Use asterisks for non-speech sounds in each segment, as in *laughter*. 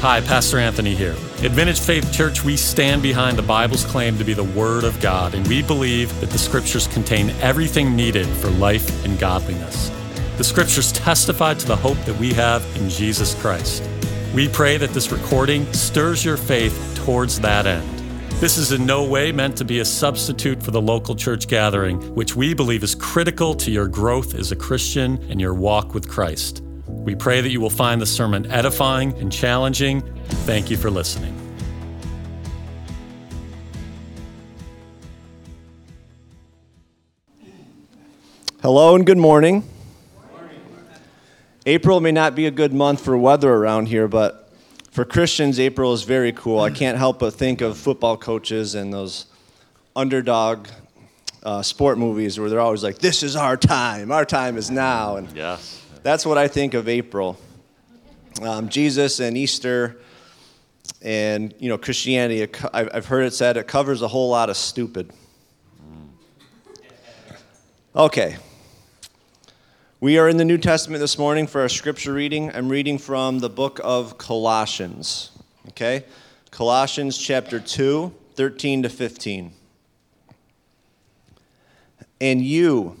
Hi, Pastor Anthony here. At Vintage Faith Church, we stand behind the Bible's claim to be the Word of God, and we believe that the Scriptures contain everything needed for life and godliness. The Scriptures testify to the hope that we have in Jesus Christ. We pray that this recording stirs your faith towards that end. This is in no way meant to be a substitute for the local church gathering, which we believe is critical to your growth as a Christian and your walk with Christ. We pray that you will find the sermon edifying and challenging. Thank you for listening. Hello and good morning. April may not be a good month for weather around here, but for Christians, April is very cool. I can't help but think of football coaches and those underdog uh, sport movies where they're always like, "This is our time. Our time is now." And Yes. That's what I think of April. Um, Jesus and Easter and you know Christianity. it I've I've heard it said it covers a whole lot of stupid. Okay. We are in the New Testament this morning for our scripture reading. I'm reading from the book of Colossians. Okay? Colossians chapter 2, 13 to 15. And you,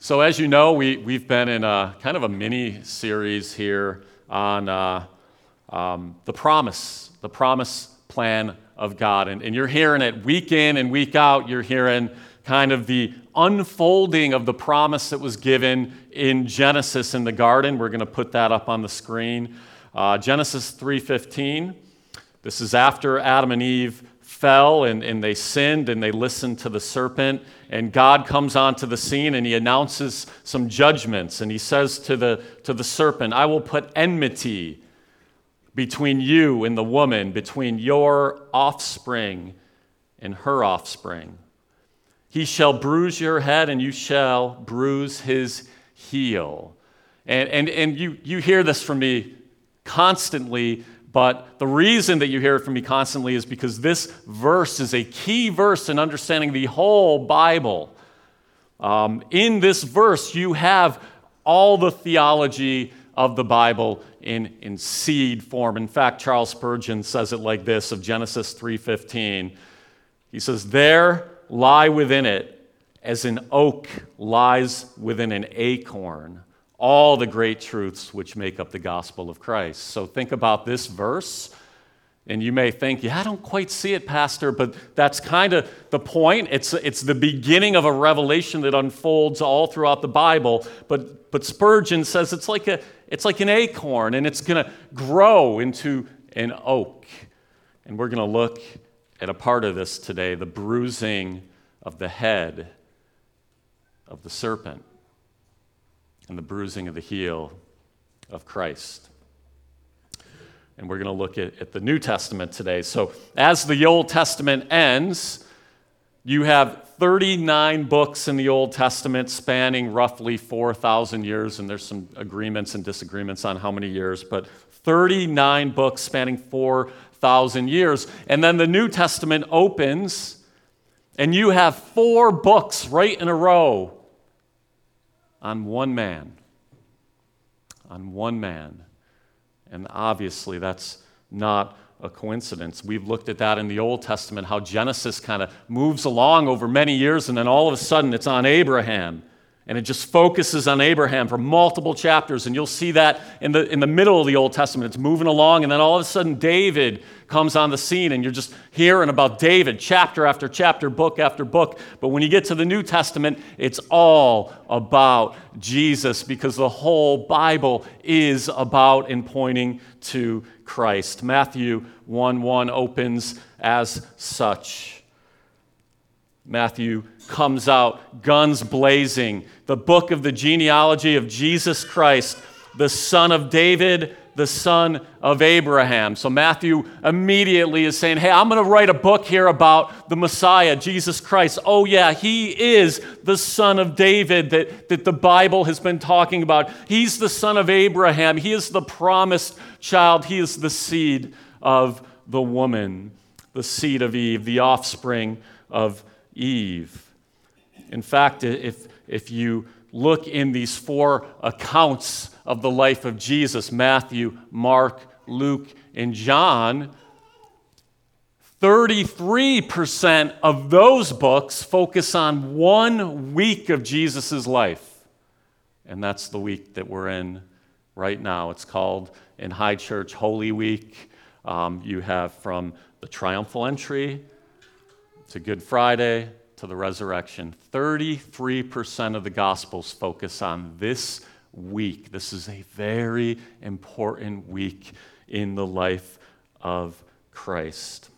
So, as you know, we, we've been in a kind of a mini series here on uh, um, the promise, the promise plan of God. And, and you're hearing it week in and week out. You're hearing kind of the unfolding of the promise that was given in Genesis in the garden. We're going to put that up on the screen. Uh, Genesis 3:15. This is after Adam and Eve fell and, and they sinned and they listened to the serpent. And God comes onto the scene and he announces some judgments. And he says to the, to the serpent, I will put enmity between you and the woman, between your offspring and her offspring. He shall bruise your head and you shall bruise his heel. And, and, and you, you hear this from me constantly, but the reason that you hear it from me constantly is because this verse is a key verse in understanding the whole Bible. Um, in this verse, you have all the theology of the Bible in, in seed form. In fact, Charles Spurgeon says it like this of Genesis 3:15. He says, "There lie within it, as an oak lies within an acorn, all the great truths which make up the gospel of Christ." So think about this verse. And you may think, yeah, I don't quite see it, Pastor, but that's kind of the point. It's, it's the beginning of a revelation that unfolds all throughout the Bible. But, but Spurgeon says it's like, a, it's like an acorn, and it's going to grow into an oak. And we're going to look at a part of this today the bruising of the head of the serpent and the bruising of the heel of Christ and we're going to look at, at, the New Testament today. So, as the Old Testament ends, you have 39 books in the Old Testament spanning roughly 4,000 years, and there's some agreements and disagreements on how many years, but 39 books spanning 4,000 years. And then the New Testament opens, and you have four books right in a row on one man. On one man. And obviously, that's not a coincidence. We've looked at that in the Old Testament, how Genesis kind of moves along over many years, and then all of a sudden it's on Abraham. And it just focuses on Abraham for multiple chapters. And you'll see that in the, in the middle of the Old Testament. It's moving along, and then all of a sudden David comes on the scene, and you're just hearing about David chapter after chapter, book after book. But when you get to the New Testament, it's all about Jesus because the whole Bible is about and pointing to Christ. Matthew 1 1 opens as such. Matthew comes out, guns blazing, the book of the genealogy of Jesus Christ, the son of David, the son of Abraham. So Matthew immediately is saying, Hey, I'm going to write a book here about the Messiah, Jesus Christ. Oh, yeah, he is the son of David that, that the Bible has been talking about. He's the son of Abraham. He is the promised child. He is the seed of the woman, the seed of Eve, the offspring of Eve. In fact, if, if you look in these four accounts of the life of Jesus Matthew, Mark, Luke, and John 33% of those books focus on one week of Jesus' life. And that's the week that we're in right now. It's called in High Church Holy Week. Um, you have from the triumphal entry to Good Friday to the resurrection. 33% of the Gospels focus on this week. This is a very important week in the life of Christ.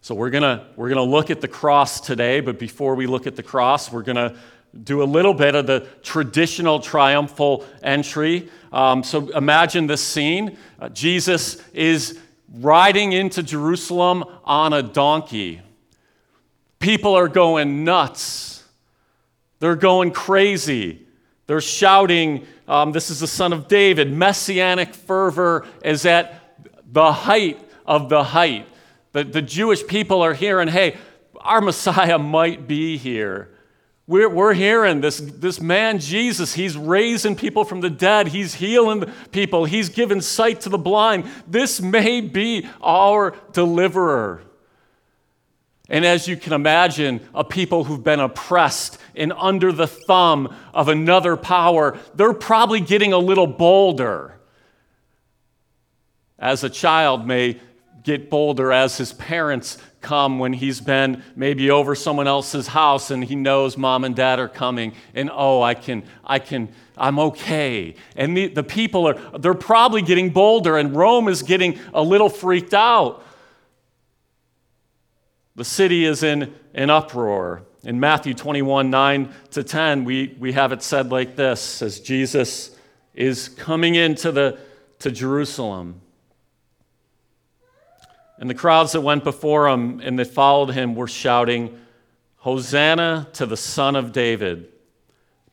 So we're going we're to look at the cross today, but before we look at the cross, we're going to do a little bit of the traditional triumphal entry. Um, so imagine this scene uh, Jesus is riding into Jerusalem on a donkey. People are going nuts. They're going crazy. They're shouting, um, This is the Son of David. Messianic fervor is at the height of the height. The, the Jewish people are hearing, Hey, our Messiah might be here. We're, we're hearing this, this man, Jesus, he's raising people from the dead. He's healing people. He's giving sight to the blind. This may be our deliverer. And as you can imagine, a people who've been oppressed and under the thumb of another power, they're probably getting a little bolder. As a child may get bolder as his parents come when he's been maybe over someone else's house and he knows mom and dad are coming and oh i can i can i'm okay and the, the people are they're probably getting bolder and rome is getting a little freaked out the city is in an uproar. In Matthew 21 9 to 10, we, we have it said like this as Jesus is coming into the, to Jerusalem. And the crowds that went before him and that followed him were shouting, Hosanna to the Son of David.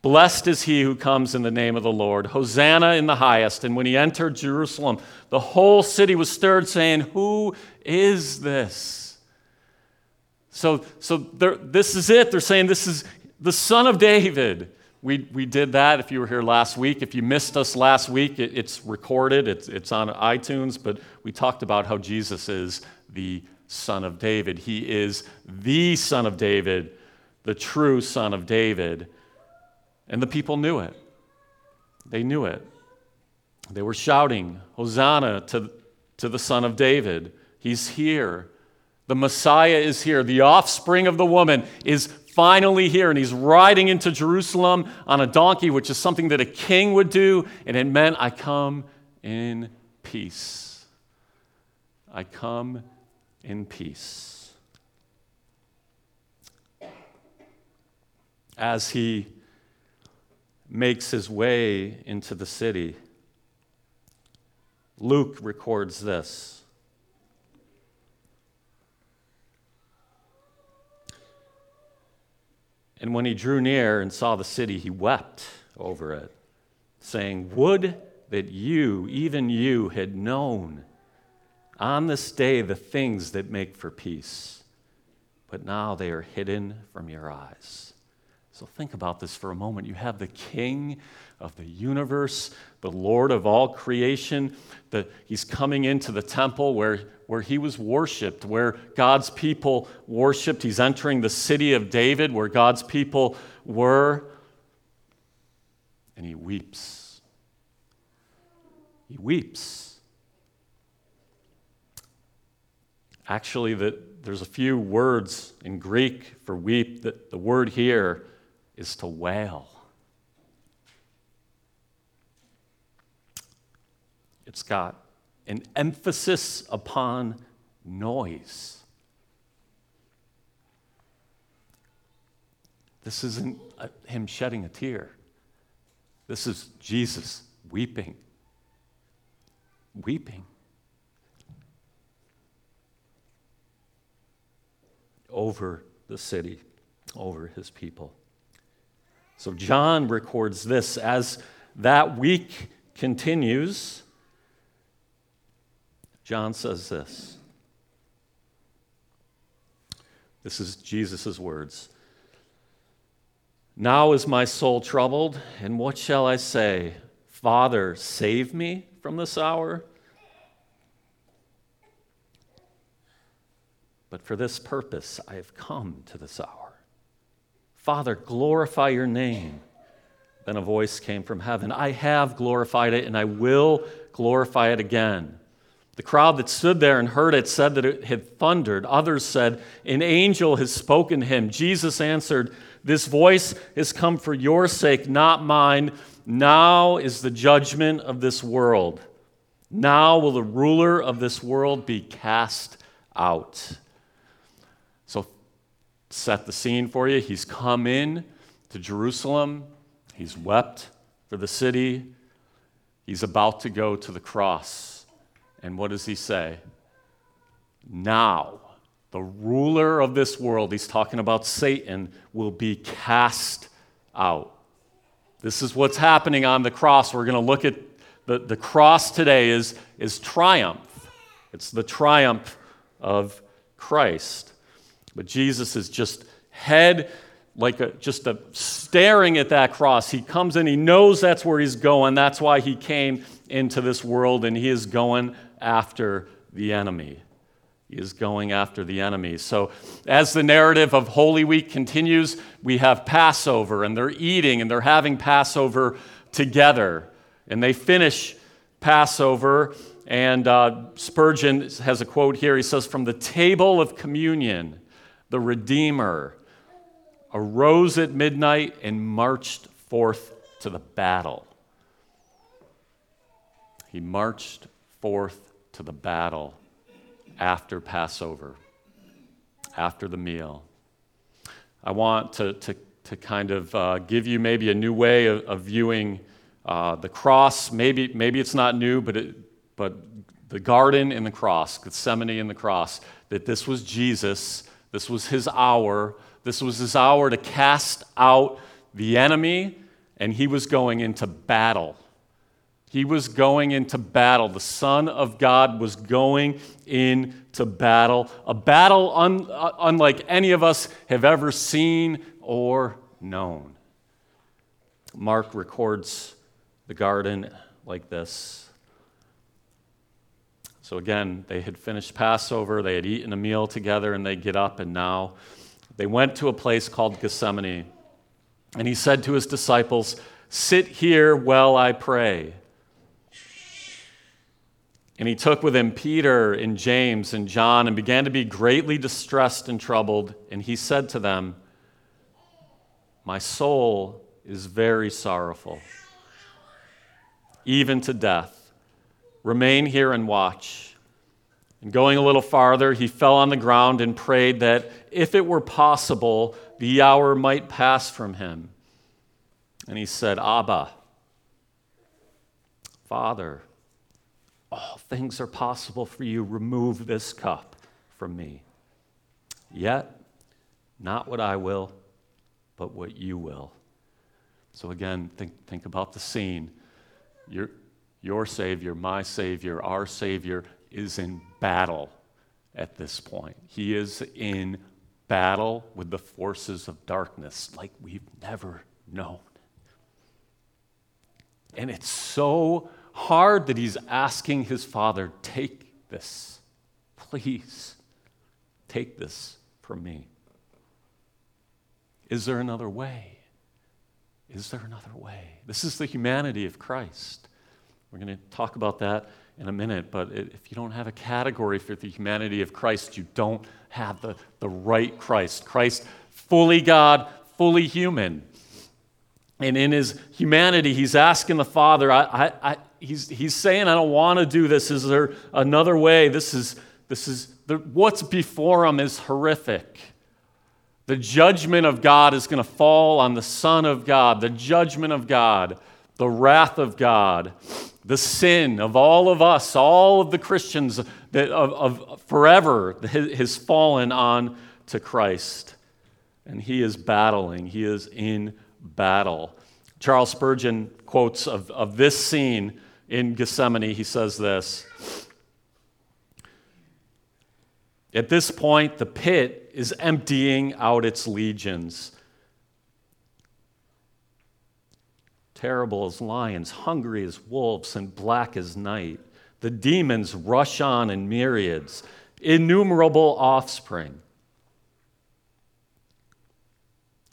Blessed is he who comes in the name of the Lord. Hosanna in the highest. And when he entered Jerusalem, the whole city was stirred, saying, Who is this? So, so this is it. They're saying this is the son of David. We, we did that if you were here last week. If you missed us last week, it, it's recorded, it's, it's on iTunes, but we talked about how Jesus is the son of David. He is the son of David, the true son of David. And the people knew it. They knew it. They were shouting, Hosanna to, to the son of David. He's here. The Messiah is here. The offspring of the woman is finally here, and he's riding into Jerusalem on a donkey, which is something that a king would do, and it meant, I come in peace. I come in peace. As he makes his way into the city, Luke records this. And when he drew near and saw the city, he wept over it, saying, Would that you, even you, had known on this day the things that make for peace, but now they are hidden from your eyes. So think about this for a moment. You have the King of the universe, the Lord of all creation. The, he's coming into the temple where, where he was worshiped, where God's people worshiped. He's entering the city of David where God's people were. And he weeps. He weeps. Actually, the, there's a few words in Greek for weep. That the word here is to wail. It's got an emphasis upon noise. This isn't him shedding a tear. This is Jesus weeping. weeping. Over the city, over his people. So John records this as that week continues. John says this. This is Jesus' words. Now is my soul troubled, and what shall I say? Father, save me from this hour? But for this purpose I have come to this hour. Father, glorify your name. Then a voice came from heaven I have glorified it, and I will glorify it again. The crowd that stood there and heard it said that it had thundered. Others said, An angel has spoken to him. Jesus answered, This voice has come for your sake, not mine. Now is the judgment of this world. Now will the ruler of this world be cast out. So, set the scene for you. He's come in to Jerusalem, he's wept for the city, he's about to go to the cross. And what does he say? Now, the ruler of this world, he's talking about Satan, will be cast out. This is what's happening on the cross. We're going to look at the, the cross today is, is triumph. It's the triumph of Christ. But Jesus is just head like a, just a staring at that cross. He comes in, he knows that's where he's going. That's why he came into this world, and he is going after the enemy. He is going after the enemy. So, as the narrative of Holy Week continues, we have Passover, and they're eating and they're having Passover together. And they finish Passover, and uh, Spurgeon has a quote here. He says, From the table of communion, the Redeemer arose at midnight and marched forth to the battle. He marched forth to the battle after Passover, after the meal. I want to, to, to kind of uh, give you maybe a new way of, of viewing uh, the cross. Maybe, maybe it's not new, but, it, but the garden and the cross, Gethsemane and the cross, that this was Jesus, this was his hour, this was his hour to cast out the enemy, and he was going into battle. He was going into battle. The Son of God was going into battle, a battle un- uh, unlike any of us have ever seen or known. Mark records the garden like this. So again, they had finished Passover, they had eaten a meal together, and they get up, and now they went to a place called Gethsemane. And he said to his disciples, Sit here while I pray. And he took with him Peter and James and John and began to be greatly distressed and troubled. And he said to them, My soul is very sorrowful, even to death. Remain here and watch. And going a little farther, he fell on the ground and prayed that if it were possible, the hour might pass from him. And he said, Abba, Father, all things are possible for you. Remove this cup from me. Yet, not what I will, but what you will. So, again, think, think about the scene. Your, your Savior, my Savior, our Savior is in battle at this point. He is in battle with the forces of darkness like we've never known. And it's so hard that he's asking his father, Take this. Please, take this from me. Is there another way? Is there another way? This is the humanity of Christ. We're going to talk about that in a minute, but if you don't have a category for the humanity of Christ, you don't have the, the right Christ. Christ, fully God, fully human. And in his humanity, he's asking the Father, I, I, he's, he's saying, I don't want to do this. Is there another way? This is, this is the, what's before him is horrific. The judgment of God is going to fall on the Son of God, the judgment of God, the wrath of God. the sin of all of us, all of the Christians that of, of forever has fallen on to Christ. And he is battling, he is in battle. Charles Spurgeon quotes of, of this scene in Gethsemane, he says this At this point, the pit is emptying out its legions. terrible as lions, hungry as wolves, and black as night. The demons rush on in myriads, innumerable offspring,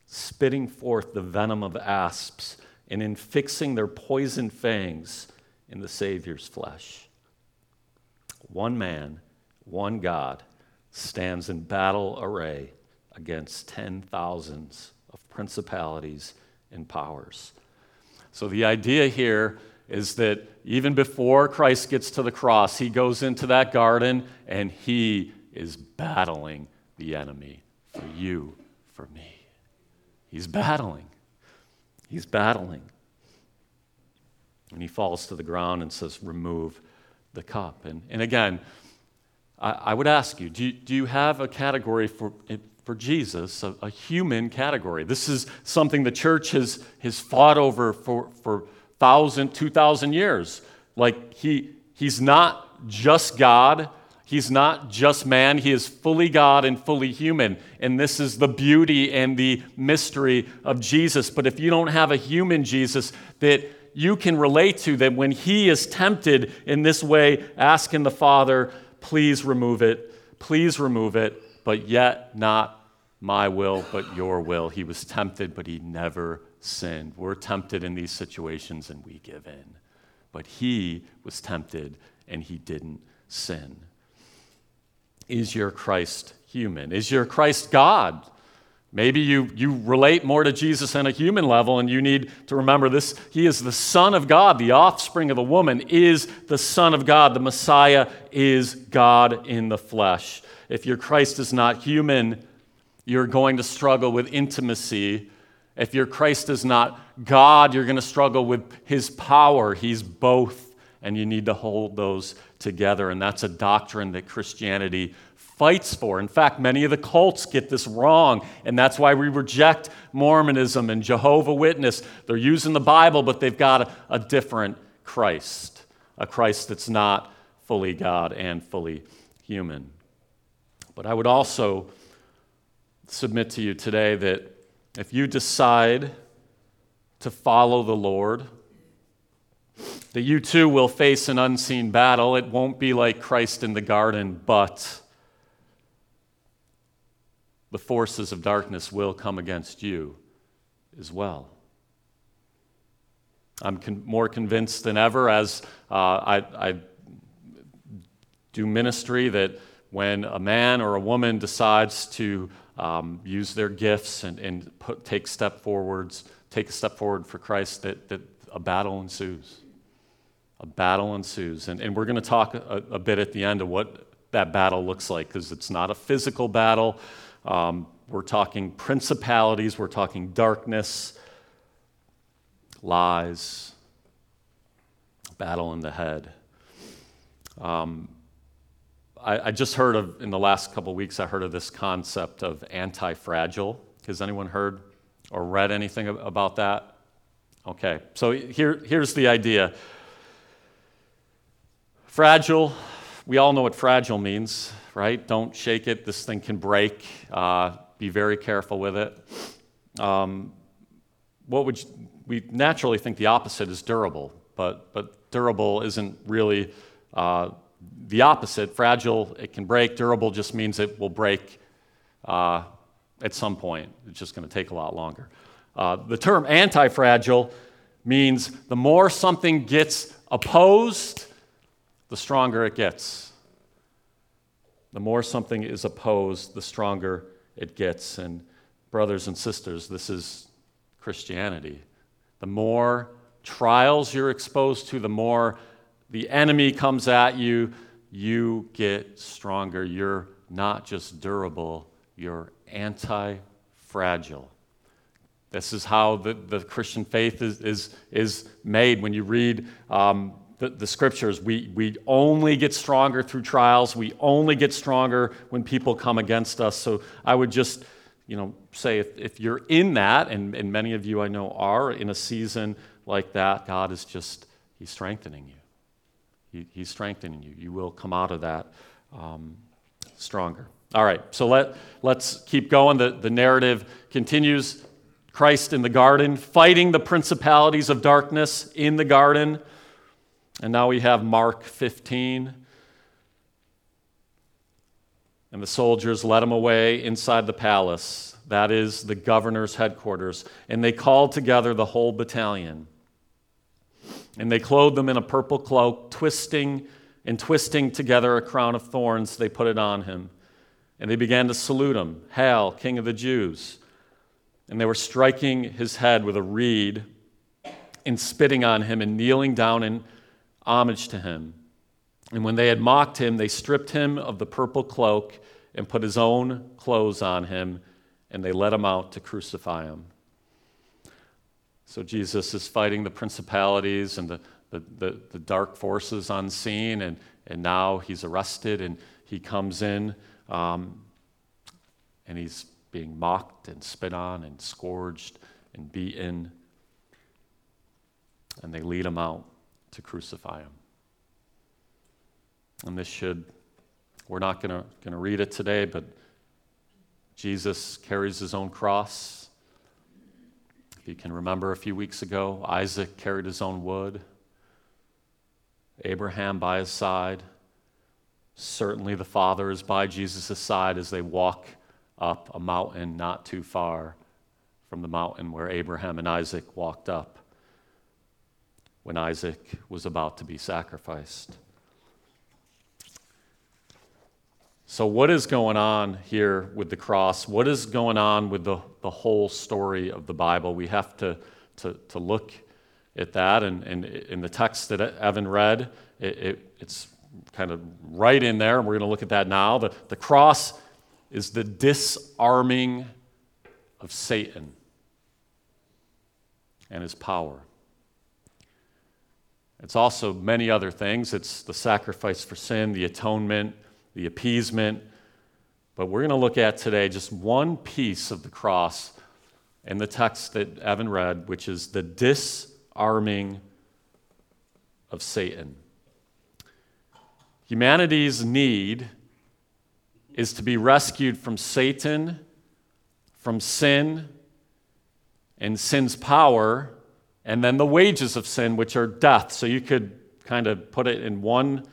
spitting forth the venom of asps and in fixing their poisoned fangs in the Savior's flesh. One man, one God, stands in battle array against ten thousands of principalities and powers. So the idea here is that even before Christ gets to the cross, he goes into that garden and he is battling the enemy for you, for me. He's battling. He's battling. And he falls to the ground and says, Remove the cup. And, and again, I, I would ask you do, you do you have a category for for Jesus, a, a, human category. This is something the church has, has fought over for, for 1,000, 2,000 years. Like, he, he's not just God, he's not just man, he is fully God and fully human. And this is the beauty and the mystery of Jesus. But if you don't have a human Jesus that you can relate to, that when he is tempted in this way, asking the Father, please remove it, please remove it, but yet not my will, but your will. He was tempted, but he never sinned. We're tempted in these situations and we give in. But he was tempted and he didn't sin. Is your Christ human? Is your Christ God? Maybe you, you relate more to Jesus on a human level, and you need to remember this. He is the Son of God. The offspring of the woman is the Son of God. The Messiah is God in the flesh. If your Christ is not human, you're going to struggle with intimacy. If your Christ is not God, you're going to struggle with his power. He's both, and you need to hold those together. And that's a doctrine that Christianity fights for. In fact, many of the cults get this wrong, and that's why we reject Mormonism and Jehovah Witness. They're using the Bible, but they've got a, a different Christ, a Christ that's not fully God and fully human. But I would also submit to you today that if you decide to follow the Lord, that you too will face an unseen battle. It won't be like Christ in the garden, but the forces of darkness will come against you as well. I'm con- more convinced than ever as uh, I, I do ministry that when a man or a woman decides to um, use their gifts and, and put, take step forwards, take a step forward for Christ, that, that a battle ensues. A battle ensues. And, and we're going to talk a, a, bit at the end of what that battle looks like, because it's not a physical battle. Um, we're talking principalities, we're talking darkness, lies, battle in the head. Um, I, I, just heard of, in the last couple weeks, I heard of this concept of anti fragile. Has anyone heard or read anything about that? Okay, so here, here's the idea fragile, we all know what fragile means, right? Don't shake it, this thing can break. Uh, be very careful with it. Um, what would you, we naturally think the opposite is durable, but, but durable isn't really. Uh, the opposite fragile, it can break. Durable just means it will break uh, at some point. It's just going to take a lot longer. Uh, the term anti fragile means the more something gets opposed, the stronger it gets. The more something is opposed, the stronger it gets. And, brothers and sisters, this is Christianity. The more trials you're exposed to, the more the enemy comes at you, you get stronger. You're not just durable, you're anti fragile. This is how the, the Christian faith is, is, is made. When you read um, the, the scriptures. We, we only get stronger through trials. We only get stronger when people come against us. So I would just, you know, say if, if you're in that, and, and many of you I know are in a season like that, God is just, He's strengthening you. He, he's strengthening you. You will come out of that um, stronger. All right, so let, let's keep going. The, the narrative continues. Christ in the garden, fighting the principalities of darkness in the garden. And now we have Mark 15. And the soldiers led him away inside the palace, that is the governor's headquarters, and they called together the whole battalion. And they clothed them in a purple cloak, twisting and twisting together a crown of thorns, they put it on him. And they began to salute him, Hail, King of the Jews. And they were striking his head with a reed and spitting on him and kneeling down in homage to him. And when they had mocked him, they stripped him of the purple cloak and put his own clothes on him, and they led him out to crucify him. So Jesus is fighting the principalities and the, the, the, the dark forces unseen, and, and now he's arrested and he comes in um, and he's being mocked and spit on and scourged and beaten. And they lead him out to crucify him. And this should, we're not going to read it today, but Jesus carries his own cross If you can remember a few weeks ago, Isaac carried his own wood, Abraham by his side. Certainly, the Father is by Jesus' side as they walk up a mountain not too far from the mountain where Abraham and Isaac walked up when Isaac was about to be sacrificed. So, what is going on here with the cross? What is going on with the, the whole story of the Bible? We have to, to, to look at that. And, and in the text that Evan read, it, it, it's kind of right in there, and we're going to look at that now. The, the cross is the disarming of Satan and his power. It's also many other things. It's the sacrifice for sin, the atonement the appeasement. But we're going to look at today just one piece of the cross in the text that Evan read, which is the disarming of Satan. Humanity's need is to be rescued from Satan, from sin, and sin's power, and then the wages of sin, which are death. So you could kind of put it in one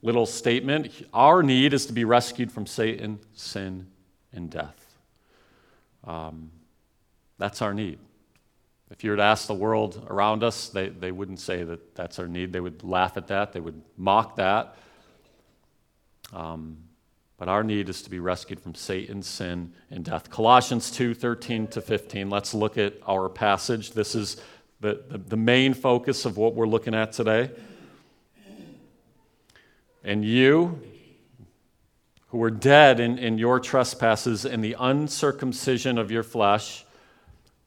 little statement. Our need is to be rescued from Satan, sin, and death. Um, that's our need. If you were to ask the world around us, they, they wouldn't say that that's our need. They would laugh at that, they would mock that. Um, but our need is to be rescued from Satan, sin, and death. Colossians 2 13 to 15. Let's look at our passage. This is the, the, the main focus of what we're looking at today. And you, who were dead in, in your trespasses and the uncircumcision of your flesh,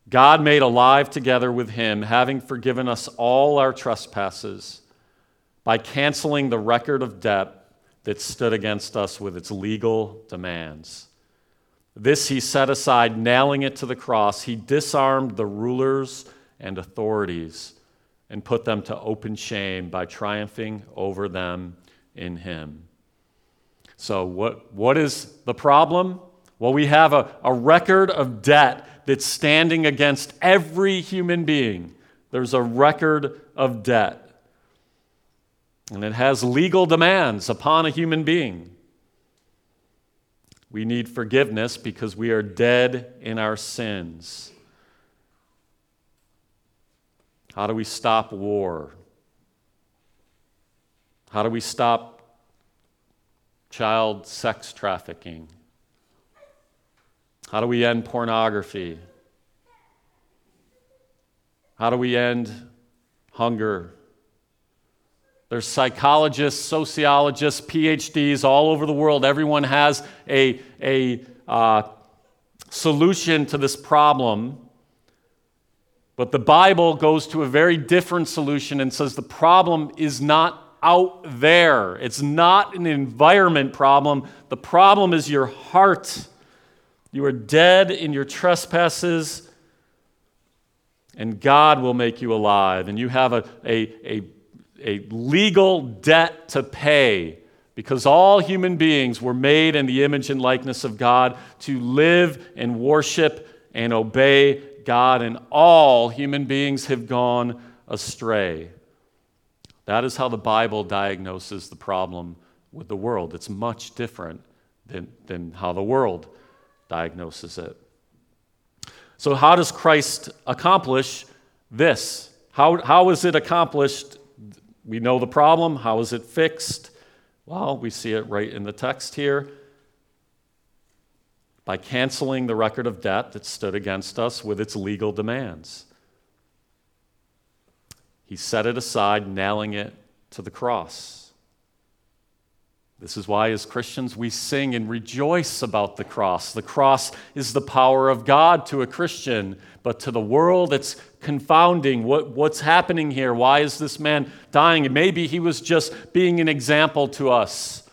God made alive together with him, having forgiven us all our trespasses by canceling the record of debt that stood against us with its legal demands. This he set aside, nailing it to the cross. He disarmed the rulers and authorities and put them to open shame by triumphing over them in him. So, what, what is the problem? Well, we have a, a record of debt that's standing against every human being. There's a record of debt. And it has legal demands upon a human being. We need forgiveness because we are dead in our sins. How do we stop war? How do we stop child sex trafficking? How do we end pornography? How do we end hunger? There's psychologists, sociologists, PhDs all over the world. Everyone has a, a uh, solution to this problem. But the Bible goes to a very different solution and says the problem is not out there. It's not an environment problem. The problem is your heart. You are dead in your trespasses, and God will make you alive. And you have a, a, a, a legal debt to pay because all human beings were made in the image and likeness of God to live and worship and obey God, and all human beings have gone astray. That is how the Bible diagnoses the problem with the world. It's much different than, than how the world diagnoses it. So, how does Christ accomplish this? How, how is it accomplished? We know the problem. How is it fixed? Well, we see it right in the text here. By canceling the record of debt that stood against us with its legal demands. He set it aside, nailing it to the cross. This is why, as Christians, we sing and rejoice about the cross. The cross is the power of God to a Christian, but to the world, it's confounding. What, what's happening here? Why is this man dying? maybe he was just being an example to us.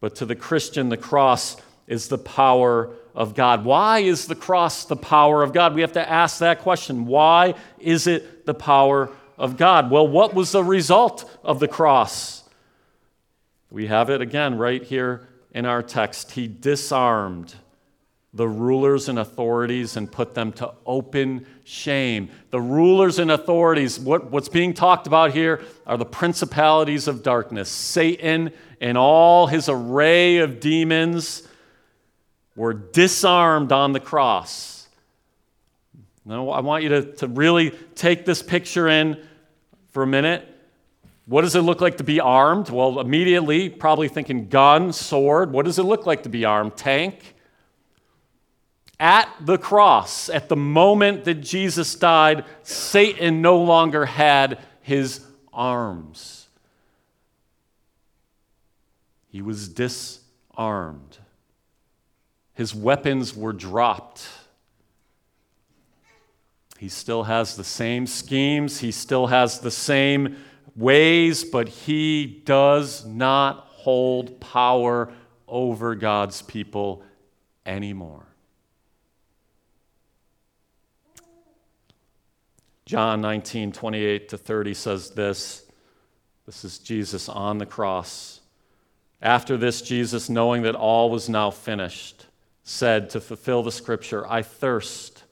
But to the Christian, the cross is the power of God. Why is the cross the power of God? We have to ask that question. Why is it the power of God? Well, what was the result of the cross? We have it again right here in our text. He disarmed the rulers and authorities and put them to open shame. The rulers and authorities, what, what's being talked about here are the principalities of darkness. Satan and all his array of demons were disarmed on the cross. Now, I want you to, to really take this picture in for a minute. What does it look like to be armed? Well, immediately, probably thinking gun, sword. What does it look like to be armed? Tank. At the cross, at the moment that Jesus died, Satan no longer had his arms. He was disarmed. His weapons were dropped. He still has the same schemes, he still has the same ways, but he does not hold power over God's people anymore. John 19, 28 to 30 says this. This is Jesus on the cross. After this, Jesus, knowing that all was now finished, said to fulfill the scripture, I thirst.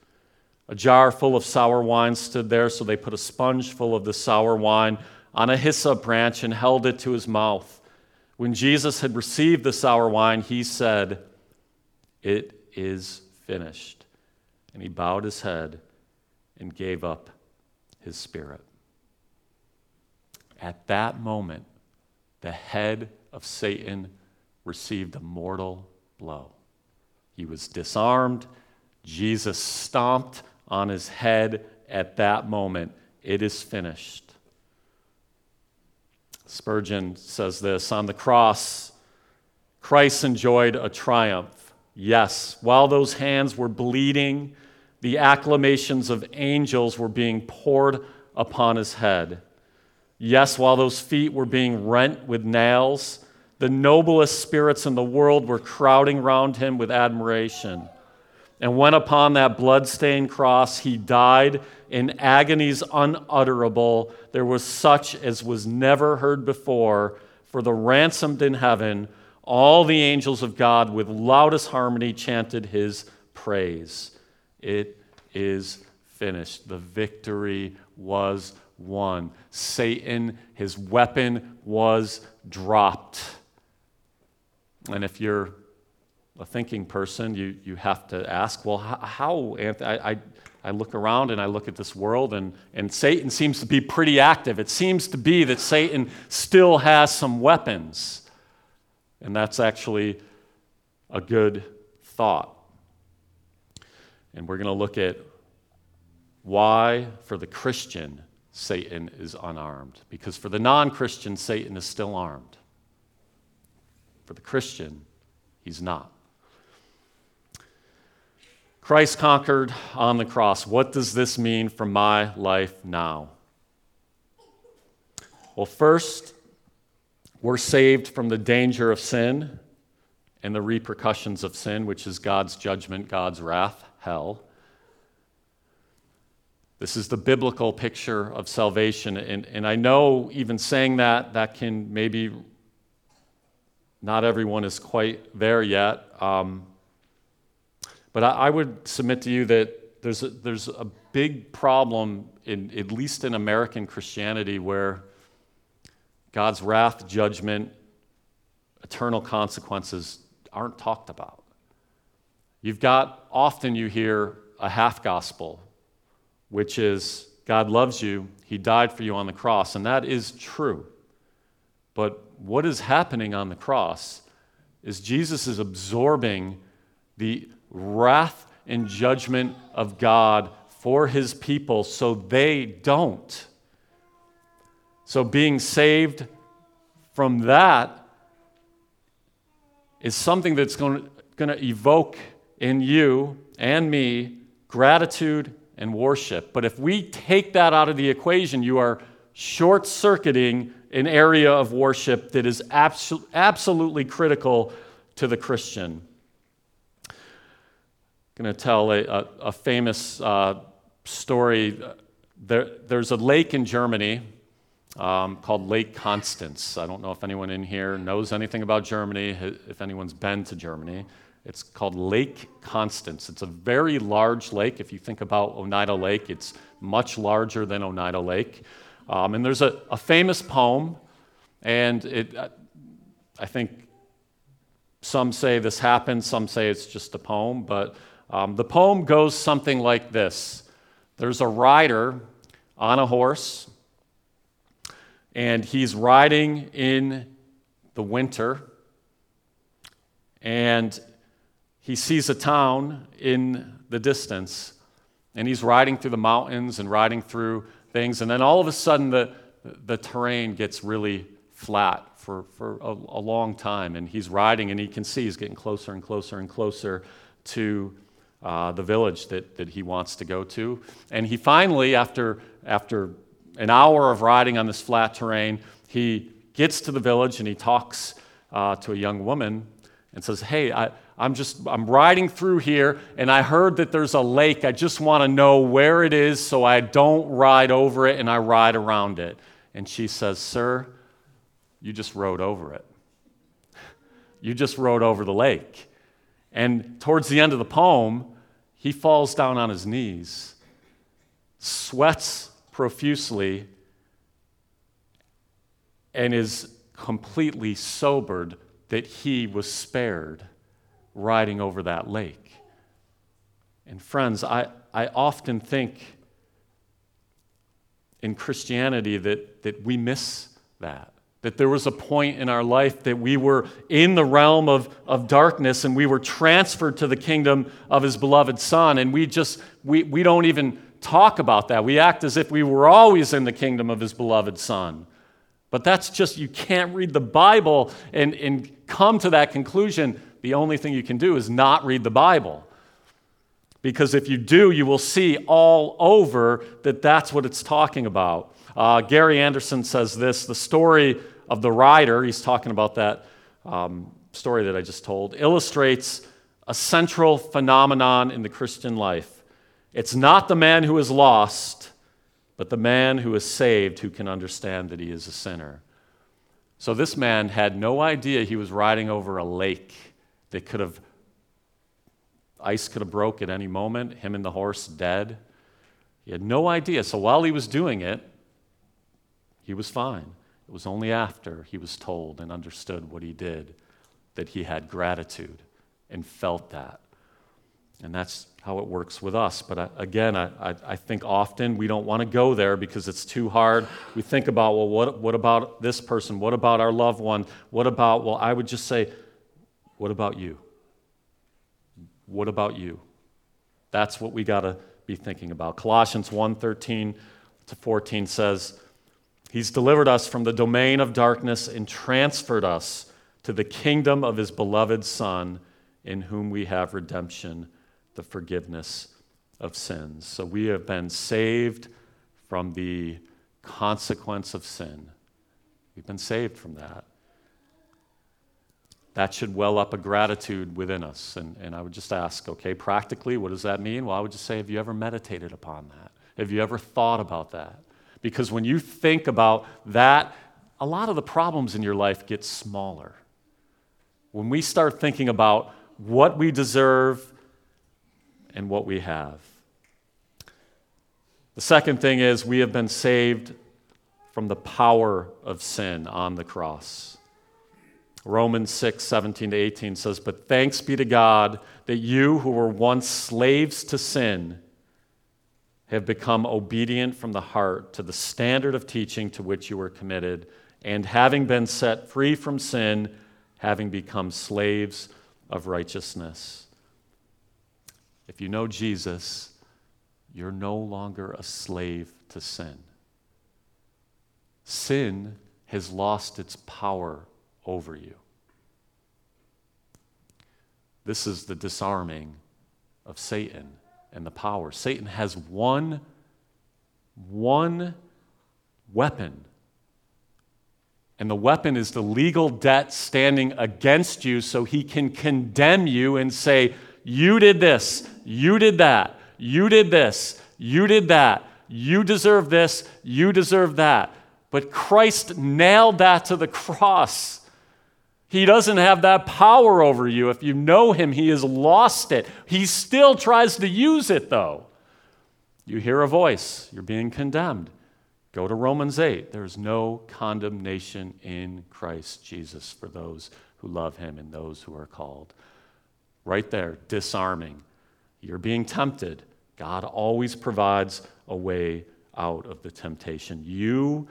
A jar full of sour wine stood there, so they put a sponge full of the sour wine on a hyssop branch and held it to his mouth. When Jesus had received the sour wine, he said, It is finished. And he bowed his head and gave up his spirit. At that moment, the head of Satan received a mortal blow. He was disarmed. Jesus stomped on his head at that moment. It is finished. Spurgeon says this On the cross, Christ enjoyed a triumph. Yes, while those hands were bleeding, the acclamations of angels were being poured upon his head. Yes, while those feet were being rent with nails, the noblest spirits in the world were crowding round him with admiration. And when upon that blood-stained cross he died in agonies unutterable, there was such as was never heard before, for the ransomed in heaven, all the angels of God with loudest harmony chanted his praise. It is finished. The victory was won. Satan, his weapon was dropped. And if you're a thinking person, you, you have to ask, well, how, Anthony? I, I, I look around and I look at this world, and, and Satan seems to be pretty active. It seems to be that Satan still has some weapons. And that's actually a good thought. And we're going to look at why, for the Christian, Satan is unarmed. Because for the non Christian, Satan is still armed. For the Christian, he's not. Christ conquered on the cross. What does this mean for my life now? Well, first, we're saved from the danger of sin and the repercussions of sin, which is God's judgment, God's wrath, hell. This is the biblical picture of salvation. And, and I know even saying that, that can maybe not everyone is quite there yet. Um, but I, I, would submit to you that there's a, there's a big problem, in, at least in American Christianity, where God's wrath, judgment, eternal consequences aren't talked about. You've got, often you hear a half gospel, which is God loves you, He died for you on the cross, and that is true. But what is happening on the cross is Jesus is absorbing the wrath and judgment of God for His people so they don't. So being saved from that is something that's going to evoke in you and me gratitude and worship. But if we take that out of the equation, you are short circuiting an area of worship that is abso- absolutely critical to the Christian. I'm going to tell a, a, a famous uh, story. There, there's a lake in Germany um, called Lake Constance. I don't know if anyone in here knows anything about Germany, if anyone's been to Germany. It's called Lake Constance. It's a very large lake. If you think about Oneida Lake, it's much larger than Oneida Lake. Um, and there's a, a, famous poem, and it, I think some say this happened, some say it's just a poem, but um, the poem goes something like this. There's a rider on a horse and he's riding in the winter, and he sees a town in the distance, and he's riding through the mountains and riding through things, and then all of a sudden the, the terrain gets really flat for, for a, a long time, and he's riding, and he can see he's getting closer and closer and closer to uh, the village that, that he wants to go to. And he finally, after, after an hour of riding on this flat terrain, he gets to the village and he talks uh, to a young woman and says, Hey, I, I'm just I'm riding through here and I heard that there's a lake. I just want to know where it is so I don't ride over it and I ride around it. And she says, Sir, you just rode over it. You just rode over the lake. And towards the end of the poem, he falls down on his knees, sweats profusely and is completely sobered that he was spared riding over that lake. And friends, I, I often think in Christianity that, that we miss that. That there was a point in our life that we were in the realm of, of darkness and we were transferred to the kingdom of his beloved Son. And we just, we, we don't even talk about that. We act as if we were always in the kingdom of his beloved Son. But that's just, you can't read the Bible and, and come to that conclusion. The only thing you can do is not read the Bible. Because if you do, you will see all over that that's what it's talking about. Uh, Gary Anderson says this the story of the rider, he's talking about that um, story that I just told, illustrates a central phenomenon in the Christian life. It's not the man who is lost, but the man who is saved who can understand that he is a sinner. So this man had no idea he was riding over a lake that could have, ice could have broke at any moment, him and the horse dead. He had no idea. So while he was doing it, he was fine. It was only after he was told and understood what he did that he had gratitude and felt that. And that's how it works with us. But uh, I, again, I, I, think often we don't want to go there because it's too hard. We think about, well, what, what about this person? What about our loved one? What about, well, I would just say, what about you? What about you? That's what we got to be thinking about. Colossians 1 13 to 14 says, He's delivered us from the domain of darkness and transferred us to the kingdom of His beloved Son, in whom we have redemption the forgiveness of sins. So we have been saved from the consequence of sin. We've been saved from that. That should well up a gratitude within us. And, and I would just ask, okay, practically, what does that mean? Well, I would just say, have you ever meditated upon that? Have you ever thought about that? Because when you think about that, a lot of the problems in your life get smaller. When we start thinking about what we deserve and what we have. The second thing is we have been saved from the power of sin on the cross. Romans 6, 17 to 18 says, But thanks be to God that you who were once slaves to sin have become obedient from the heart to the standard of teaching to which you were committed, and having been set free from sin, having become slaves of righteousness. If you know Jesus, you're no longer a slave to sin. Sin has lost its power over you. This is the disarming of Satan and the power. Satan has one, one weapon. And the weapon is the legal debt standing against you so he can condemn you and say, You did this, you did that, you did this, you did that, you deserve this, you deserve that. But Christ nailed that to the cross. He doesn't have that power over you. If you know him, he has lost it. He still tries to use it, though. You hear a voice, you're being condemned. Go to Romans 8. There's no condemnation in Christ Jesus for those who love him and those who are called. Right there, disarming. You're being tempted. God always provides a way out of the temptation. You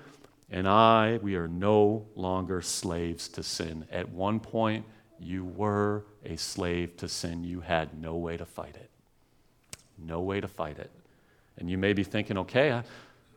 and I, we are no longer slaves to sin. At one point, you were a slave to sin. You had no way to fight it. No way to fight it. And you may be thinking, okay, I,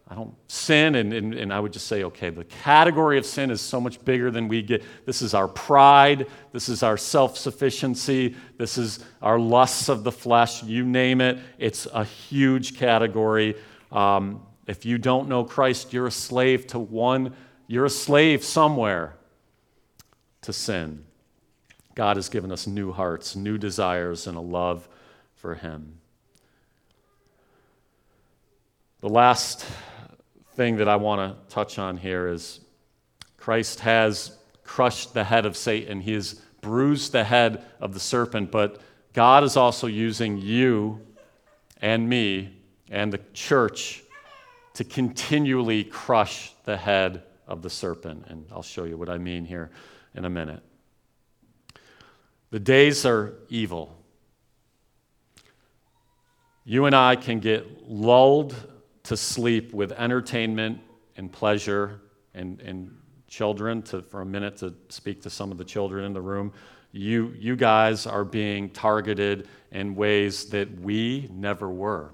I don't sin. And, and, and I would just say, okay, the category of sin is so much bigger than we get. This is our pride. This is our self sufficiency. This is our lusts of the flesh. You name it. It's a huge category. Um, if you don't know Christ, you're a slave to one, you're a slave somewhere to sin. God has given us new hearts, new desires, and a love for Him. The last thing that I want to touch on here is Christ has crushed the head of Satan. He has bruised the head of the serpent, but God is also using you and me and the church to continually crush the head of the serpent. And I'll show you what I mean here in a minute. The days are evil. You and I can get lulled to sleep with entertainment and pleasure and, and children, to, for a minute to speak to some of the children in the room. You, you guys are being targeted in ways that we never were.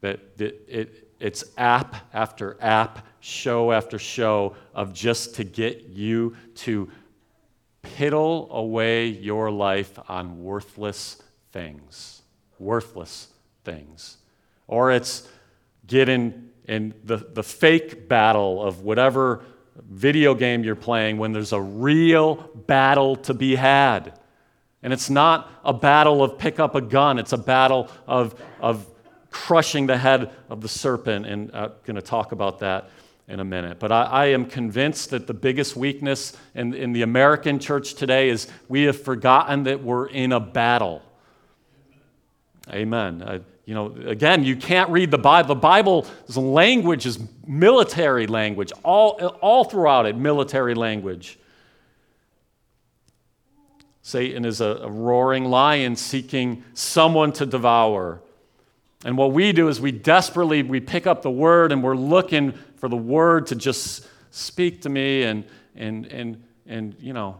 That, that it, it's app after app, show after show of just to get you to piddle away your life on worthless things. Worthless things. Or it's getting in the, the fake battle of whatever video game you're playing when there's a real battle to be had. And it's not a battle of pick up a gun, it's a battle of, of crushing the head of the serpent. And I'm going to talk about that in a minute. But I, I, am convinced that the biggest weakness in, in the American church today is we have forgotten that we're in a battle. Amen. Uh, you know, again, you can't read the Bible. The Bible's language is military language, all, all throughout it, military language. Satan is a, a roaring lion seeking someone to devour. And what we do is we desperately we pick up the word and we're looking for the word to just speak to me and and and and you know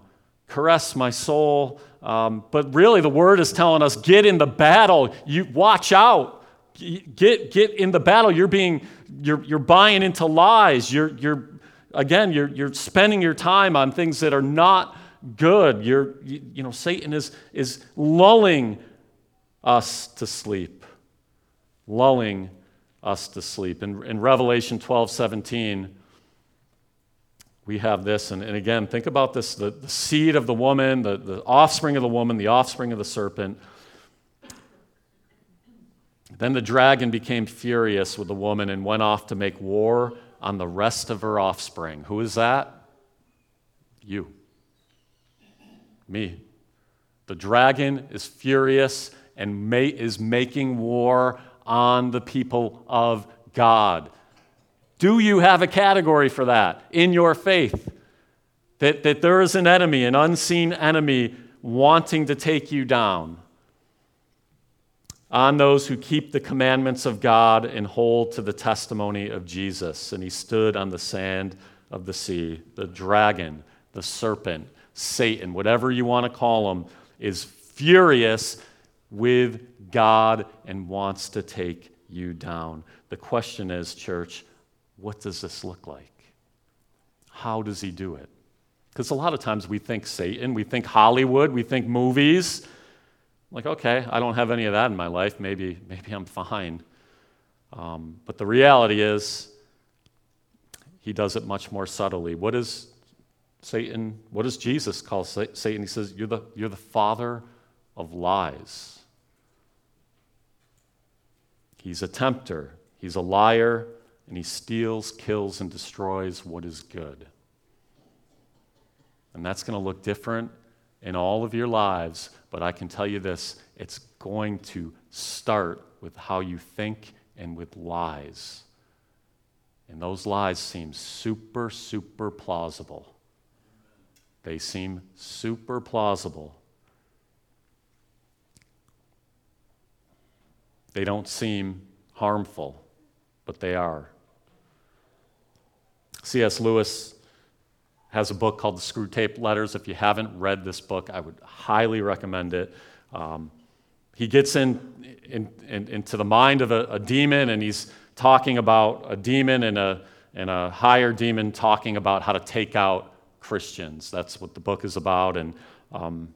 caress my soul. Um, but really, the word is telling us get in the battle. You watch out. Get get in the battle. You're being you're you're buying into lies. You're you're again you're you're spending your time on things that are not good. You're you, you know Satan is is lulling us to sleep, lulling us to sleep. In, in Revelation 12 17, we have this, and, and again, think about this the, the seed of the woman, the, the offspring of the woman, the offspring of the serpent. Then the dragon became furious with the woman and went off to make war on the rest of her offspring. Who is that? You. Me. The dragon is furious and may, is making war on the people of God. Do you have a category for that in your faith? That, that there is an enemy, an unseen enemy, wanting to take you down? On those who keep the commandments of God and hold to the testimony of Jesus. And he stood on the sand of the sea. The dragon, the serpent, Satan, whatever you want to call him, is furious with God and wants to take you down. The question is, church, what does this look like? How does he do it? Because a lot of times we think Satan, we think Hollywood, we think movies. Like, okay, I don't have any of that in my life. Maybe, maybe I'm fine. Um, but the reality is, he does it much more subtly. What is Satan? What does Jesus call Satan? He says, You're the, you're the father of lies. He's a tempter, he's a liar, and he steals, kills, and destroys what is good. And that's going to look different in all of your lives, but I can tell you this it's going to start with how you think and with lies. And those lies seem super, super plausible. They seem super plausible. They don't seem harmful, but they are. C.S. Lewis has a book called The Screwtape Letters. If you haven't read this book, I would highly recommend it. Um, he gets in, in, in, into the mind of a, a, demon, and he's talking about a demon and a, and a higher demon talking about how to take out Christians. That's what the book is about. And um,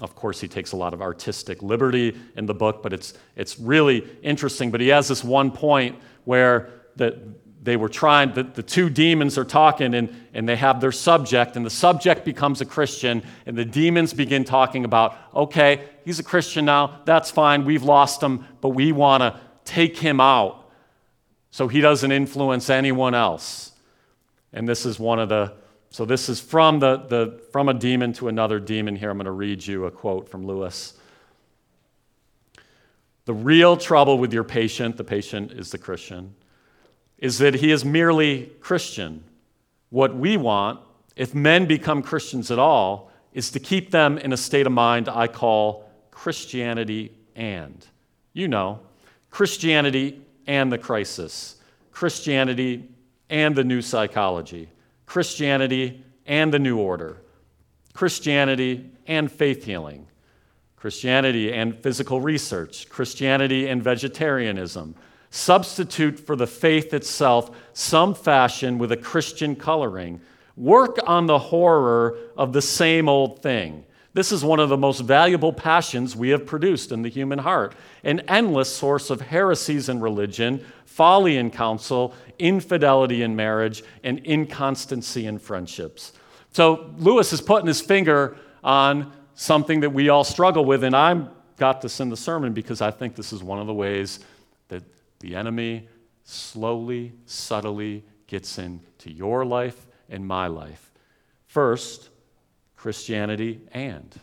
of course, he takes a lot of artistic liberty in the book, but it's, it's really interesting. But he has this one point where the, they were trying, the, the two demons are talking and, and they have their subject, and the subject becomes a Christian, and the demons begin talking about, okay, he's a Christian now, that's fine, we've lost him, but we want to take him out so he doesn't influence anyone else. And this is one of the, so this is from, the, the, from a demon to another demon here. I'm going to read you a quote from Lewis. The real trouble with your patient, the patient is the Christian, is that he is merely Christian. What we want, if men become Christians at all, is to keep them in a state of mind I call Christianity and. You know, Christianity and the crisis, Christianity and the new psychology, Christianity and the new order, Christianity and faith healing, Christianity and psychical research, Christianity and vegetarianism, substitute for the faith itself some fashion with a Christian coloring. Work on the horror of the same old thing. This is one of the most valuable passions we have produced in the human heart an endless source of heresies in religion, folly in counsel, infidelity in marriage, and inconstancy in friendships. So Lewis is putting his finger on something that we all struggle with, and I got this in the sermon because I think this is one of the ways that the enemy slowly, subtly gets into your life and my life. First, Christianity and.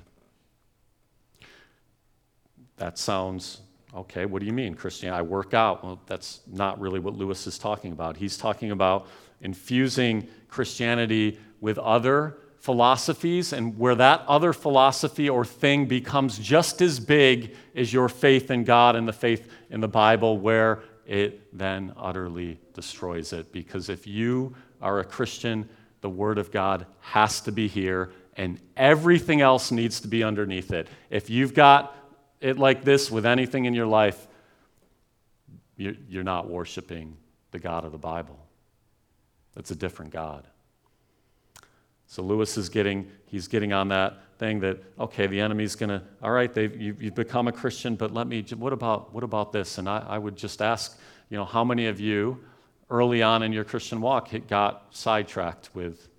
That sounds okay. What do you mean, Christian? I work out. Well, that's not really what Lewis is talking about. He's talking about infusing Christianity with other philosophies, and where that other philosophy or thing becomes just as big as your faith in God and the faith in the Bible, where it then utterly destroys it. Because if you are a Christian, the Word of God has to be here, and everything else needs to be underneath it. If you've got it like this with anything in your life, you're you're not worshiping the God of the Bible. It's a different God. So Lewis is getting, he's getting on that, thing that, okay, the enemy's going to, all right, they've, you've, you've become a Christian, but let me, what about, what about this? And I, I would just ask, you know, how many of you early on in your Christian walk got sidetracked with,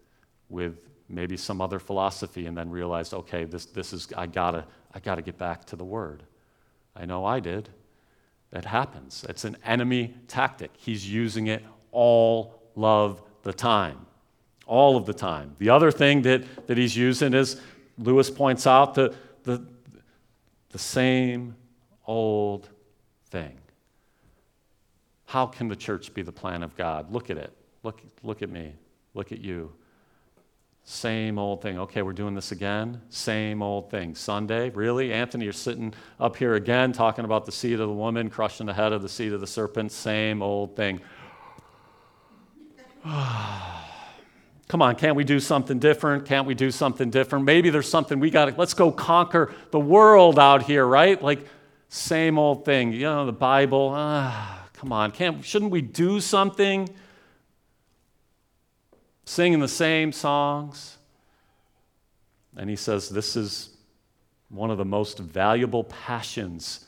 with maybe some other philosophy and then realized, okay, this, this is, I gotta, I gotta get back to the Word. I know I did. That happens. It's an enemy tactic. He's using it all love the time. All of the time. The other thing that, that he's using is, Lewis points out, the, the, the same old thing. How can the church be the plan of God? Look at it. Look, look at me. Look at you. Same old thing. Okay, we're doing this again. Same old thing. Sunday, really? Anthony, you're sitting up here again talking about the seed of the woman, crushing the head of the seed of the serpent. Same old thing. *sighs* Come on, can't we do something different? Can't we do something different? Maybe there's something we got to, let's go conquer the world out here, right? Like, same old thing. You know, the Bible, ah Come on, can't, shouldn't we do something? Singing the same songs? And he says, This is one of the most valuable passions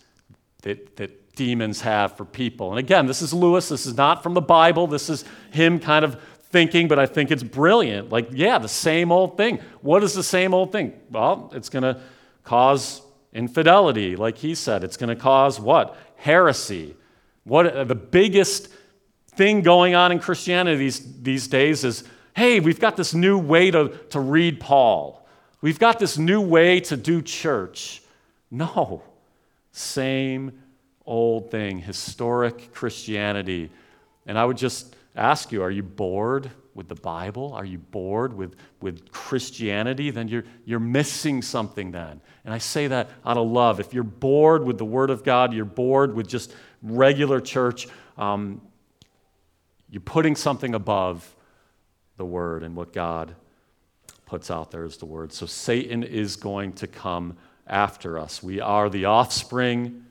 that, that demons have for people. And again, this is Lewis. This is not from the Bible. This is him kind of thinking, but I think it's brilliant. Like, yeah, the same old thing. What is the same old thing? Well, it's going to cause infidelity, like he said. It's going to cause what? Heresy. What the biggest thing going on in Christianity these, these days is hey, we've got this new way to, to read Paul. We've got this new way to do church. No, same old thing, historic Christianity. And I would just ask you are you bored with the Bible? Are you bored with, with Christianity? Then you're, you're missing something then. And I say that out of love. If you're bored with the Word of God, you're bored with just regular church, um, you're putting something above the Word and what God puts out there is the Word. So Satan is going to come after us. We are the offspring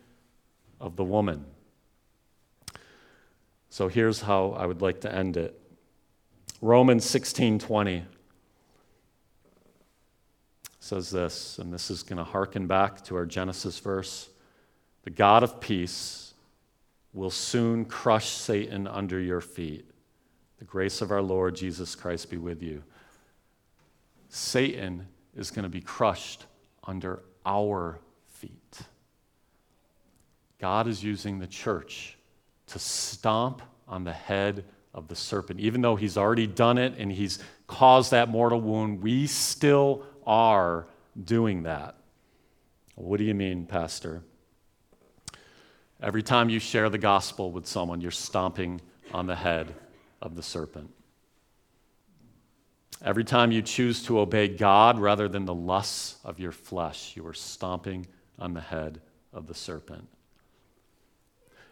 of the woman. So here's how I would like to end it. Romans 16:20 says this, and this is going to harken back to our Genesis verse. The God of peace will soon crush Satan under your feet. The grace of our Lord Jesus Christ be with you. Satan is going to be crushed under our feet. God is using the church to stomp on the head of the serpent. Even though he's already done it and he's caused that mortal wound, we still are doing that. What do you mean, Pastor? Every time you share the gospel with someone, you're stomping on the head of the serpent. Every time you choose to obey God rather than the lusts of your flesh, you are stomping on the head of the serpent.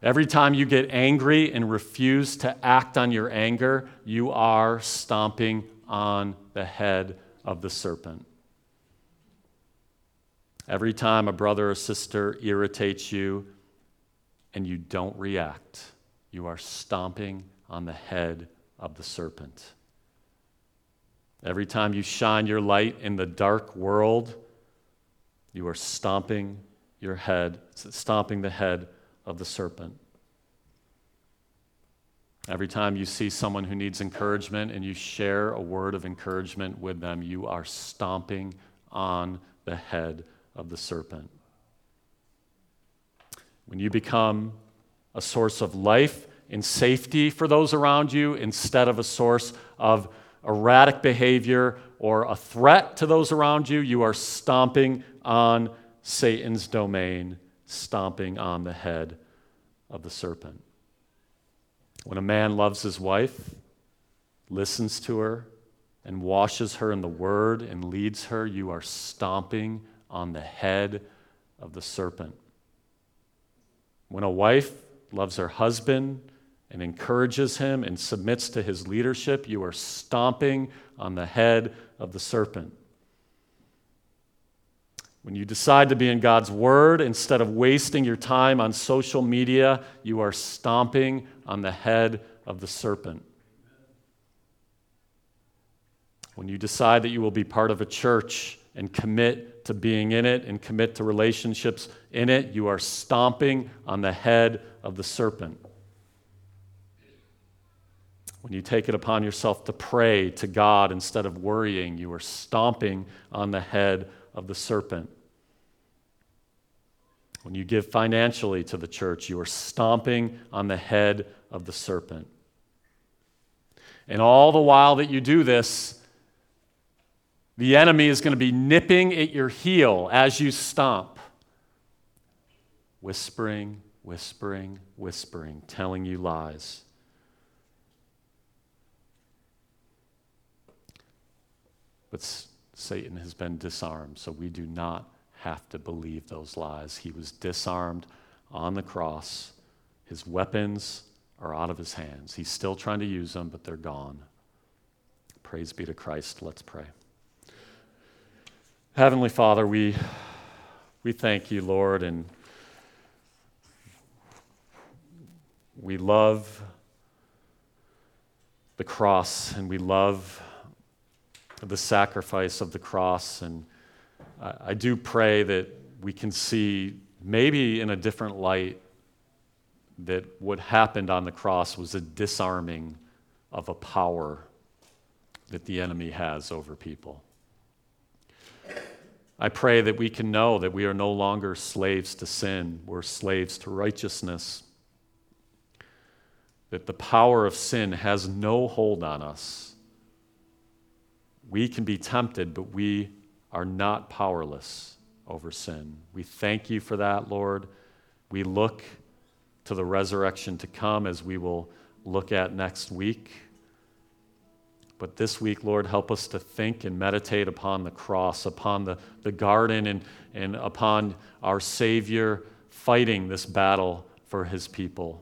Every time you get angry and refuse to act on your anger, you are stomping on the head of the serpent. Every time a brother or sister irritates you and you don't react, you are stomping on the head of the serpent. Every time you shine your light in the dark world, you are stomping your head, stomping the head of the serpent. Every time you see someone who needs encouragement and you share a word of encouragement with them, you are stomping on the head of the serpent. When you become a source of life and safety for those around you instead of a source of erratic behavior or a threat to those around you, you are stomping on Satan's domain stomping on the head of the serpent. When a man loves his wife, listens to her, and washes her in the word and leads her, you are stomping on the head of the serpent. When a wife loves her husband and encourages him and submits to his leadership, you are stomping on the head of the serpent. When you decide to be in God's Word instead of wasting your time on social media, you are stomping on the head of the serpent. When you decide that you will be part of a church and commit to being in it and commit to relationships in it, you are stomping on the head of the serpent. When you take it upon yourself to pray to God instead of worrying, you are stomping on the head of the serpent. When you give financially to the church, you are stomping on the head of the serpent. And all the while that you do this, the enemy is going to be nipping at your heel as you stomp, whispering, whispering, whispering, telling you lies. But Satan has been disarmed, so we do not have to believe those lies. He was disarmed on the cross. His weapons are out of his hands. He's still trying to use them, but they're gone. Praise be to Christ. Let's pray. Heavenly Father, we, we thank you, Lord, and we love the cross and we love the sacrifice of the cross. And I, I do pray that we can see, maybe in a different light, that what happened on the cross was a disarming of a power that the enemy has over people. I pray that we can know that we are no longer slaves to sin, we're slaves to righteousness. That the power of sin has no hold on us. We can be tempted, but we are not powerless over sin. We thank you for that, Lord. We look to the resurrection to come as we will look at next week. But this week, Lord, help us to think and meditate upon the cross, upon the, the garden, and, and upon our Savior fighting this battle for his people,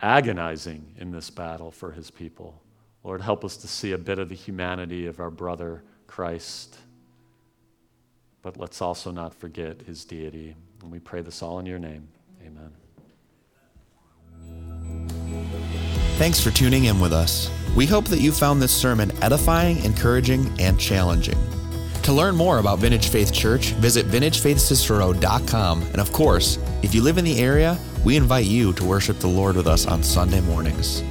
agonizing in this battle for his people. Lord, help us to see a bit of the humanity of our brother Christ. But let's also not forget his deity. And we pray this all in your name. Amen. Thanks for tuning in with us. We hope that you found this sermon edifying, encouraging, and challenging. To learn more about Vintage Faith Church, visit vintagefaithcicero.com. And of course, if you live in the area, we invite you to worship the Lord with us on Sunday mornings.